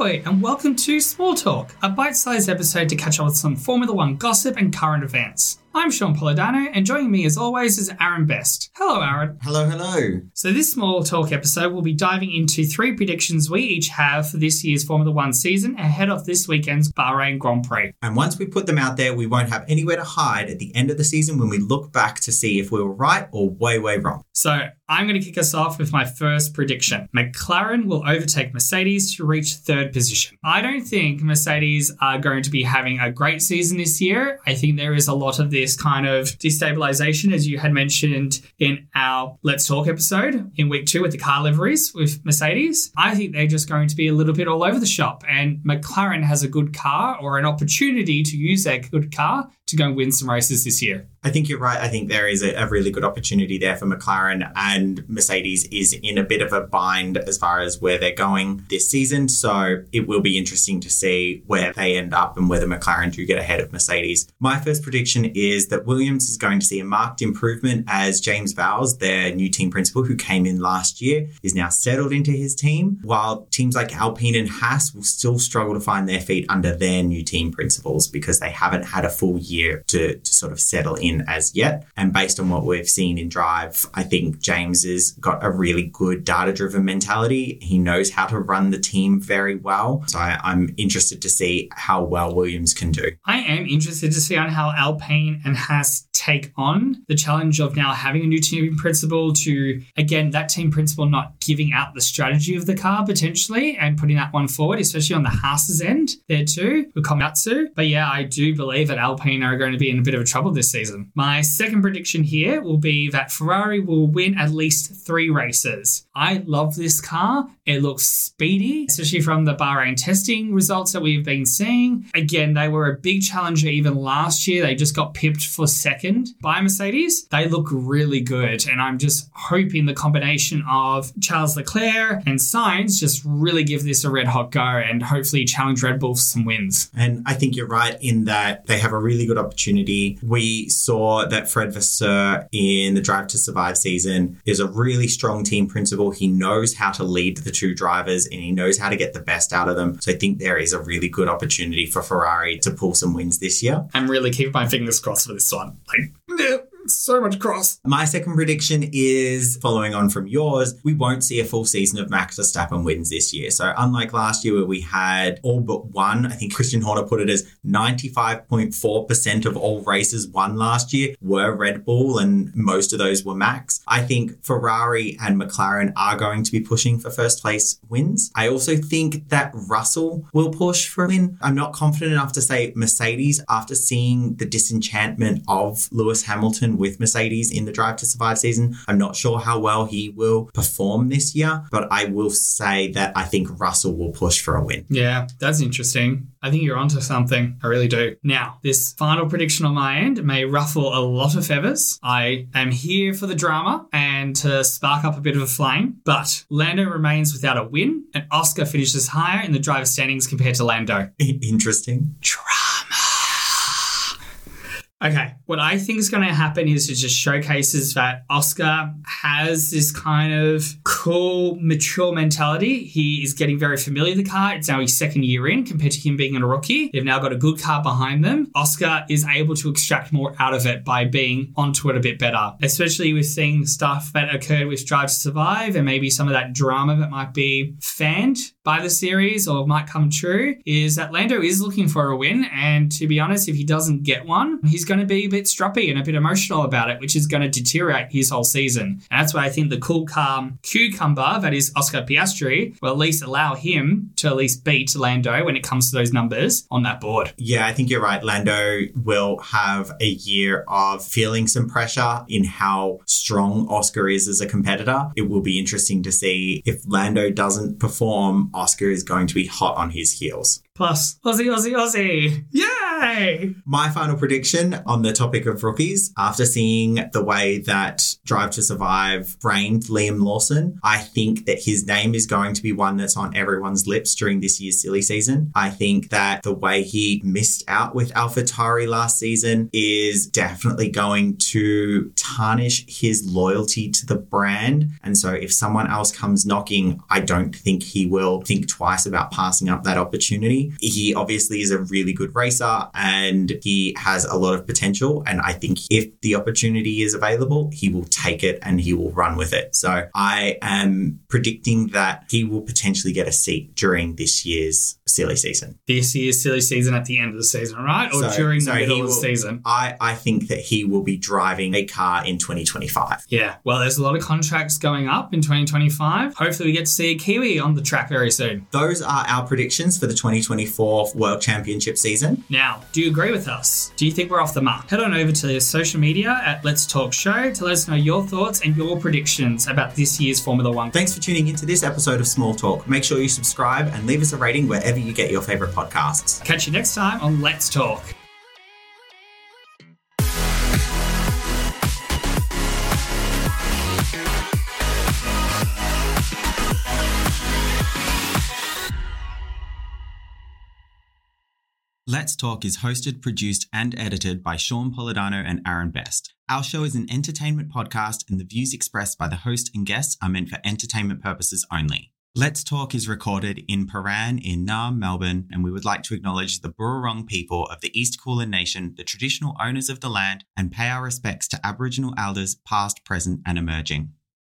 Ahoy and welcome to Small Torque, a bite sized episode to catch up with some Formula One gossip and current events. I'm Shaun Polidano, and joining me as always is Aaron Best. Hello, Aaron. Hello, hello. So, this Small Torque episode will be diving into three predictions we each have for this year's Formula One season ahead of this weekend's Bahrain Grand Prix. And once we put them out there, we won't have anywhere to hide at the end of the season when we look back to see if we were right or way, way wrong. So, I'm going to kick us off with my first prediction. McLaren will overtake Mercedes to reach third position. I don't think Mercedes are going to be having a great season this year. I think there is a lot of this kind of destabilization, as you had mentioned in our Let's Torque episode in week two with the car liveries with Mercedes. I think they're just going to be a little bit all over the shop, and McLaren has a good car or an opportunity to use their good car to go win some races this year. I think you're right. I think there is a, a, really good opportunity there for McLaren and Mercedes is in a bit of a bind as far as where they're going this season. So it will be interesting to see where they end up and whether McLaren do get ahead of Mercedes. My first prediction is that Williams is going to see a marked improvement as James Vowles, their new team principal who came in last year, is now settled into his team, while teams like Alpine and Haas will still struggle to find their feet under their new team principals because they haven't had a full year to, to sort of settle in in as yet. And based on what we've seen in Drive, I think James has got a really good data driven mentality. He knows how to run the team very well. So I, am interested to see how well Williams can do. I am interested to see on how Alpine and Haas take on the challenge of now having a new team principal to, again, that team principal not giving out the strategy of the car potentially and putting that one forward, especially on the Haas's end there too with Komatsu. But yeah, I do believe that Alpine are going to be in a bit of trouble this season. My second prediction here will be that Ferrari will win at least three races. I love this car. It looks speedy, especially from the Bahrain testing results that we've been seeing. Again, they were a big challenger even last year. They just got pipped for second by Mercedes. They look really good. And I'm just hoping the combination of Charles Leclerc and Sainz just really give this a red hot go and hopefully challenge Red Bull for some wins. And I think you're right in that they have a really good opportunity. We saw that Fred Vasseur in the Drive to Survive season is a really strong team principal. He knows how to lead the two drivers and he knows how to get the best out of them. So I think there is a really good opportunity for Ferrari to pull some wins this year. I'm really keeping my fingers crossed for this one. Like, so much cross. My second prediction is following on from yours. We won't see a full season of Max Verstappen wins this year. So unlike last year where we had all but one, I think Christian Horner put it as 95.4% of all races won last year were Red Bull and most of those were Max. I think Ferrari and McLaren are going to be pushing for first place wins. I also think that Russell will push for a win. I'm not confident enough to say Mercedes after seeing the disenchantment of Lewis Hamilton with Mercedes in the Drive to Survive season. I'm not sure how well he will perform this year, but I will say that I think Russell will push for a win. Yeah, that's interesting. I think you're onto something. I really do. Now, this final prediction on my end may ruffle a lot of feathers. I am here for the drama and to spark up a bit of a flame, but Lando remains without a win, and Oscar finishes higher in the driver standings compared to Lando. Interesting. Drama. Okay, what I think is going to happen is it just showcases that Oscar has this kind of cool, mature mentality. He is getting very familiar with the car. It's now his second year in compared to him being a rookie. They've now got a good car behind them. Oscar is able to extract more out of it by being onto it a bit better, especially with seeing stuff that occurred with Drive to Survive and maybe some of that drama that might be fanned by the series or might come true. Is that Lando is looking for a win, and to be honest, if he doesn't get one, he's going to be a bit stroppy and a bit emotional about it, which is going to deteriorate his whole season. And that's why I think the cool, calm cucumber, that is Oscar Piastri, will at least allow him to at least beat Lando when it comes to those numbers on that board. Yeah, I think you're right. Lando will have a year of feeling some pressure in how strong Oscar is as a competitor. It will be interesting to see if Lando doesn't perform, Oscar is going to be hot on his heels. Plus, Aussie, Aussie, Aussie. Yeah! Yay! My final prediction on the topic of rookies, after seeing the way that Drive to Survive framed Liam Lawson, I think that his name is going to be one that's on everyone's lips during this year's silly season. I think that the way he missed out with AlphaTauri last season is definitely going to tarnish his loyalty to the brand. And so if someone else comes knocking, I don't think he will think twice about passing up that opportunity. He obviously is a really good racer and he has a lot of potential. And I think if the opportunity is available, he will take it and he will run with it. So I am predicting that he will potentially get a seat during this year's silly season. This year's silly season at the end of the season, right? Or So- during so the middle of the season? I, I think that he will be driving a car in 2025. Yeah, well, there's a lot of contracts going up in 2025. Hopefully, we get to see a Kiwi on the track very soon. Those are our predictions for the 2024 World Championship season. Now, do you agree with us? Do you think we're off the mark? Head on over to the social media at Let's Torque Show to let us know your thoughts and your predictions about this year's Formula One. Thanks for tuning into this episode of Small Torque. Make sure you subscribe and leave us a rating wherever you get your favorite podcasts. Catch you next time on Let's Torque. Let's Torque is hosted, produced, and edited by Shaun Polidano and Aaron Best. Our show is an entertainment podcast, and the views expressed by the host and guests are meant for entertainment purposes only. Let's Torque is recorded in Prahran in Naarm, Melbourne, and we would like to acknowledge the Bunurong people of the East Kulin Nation, the traditional owners of the land, and pay our respects to Aboriginal elders past, present, and emerging.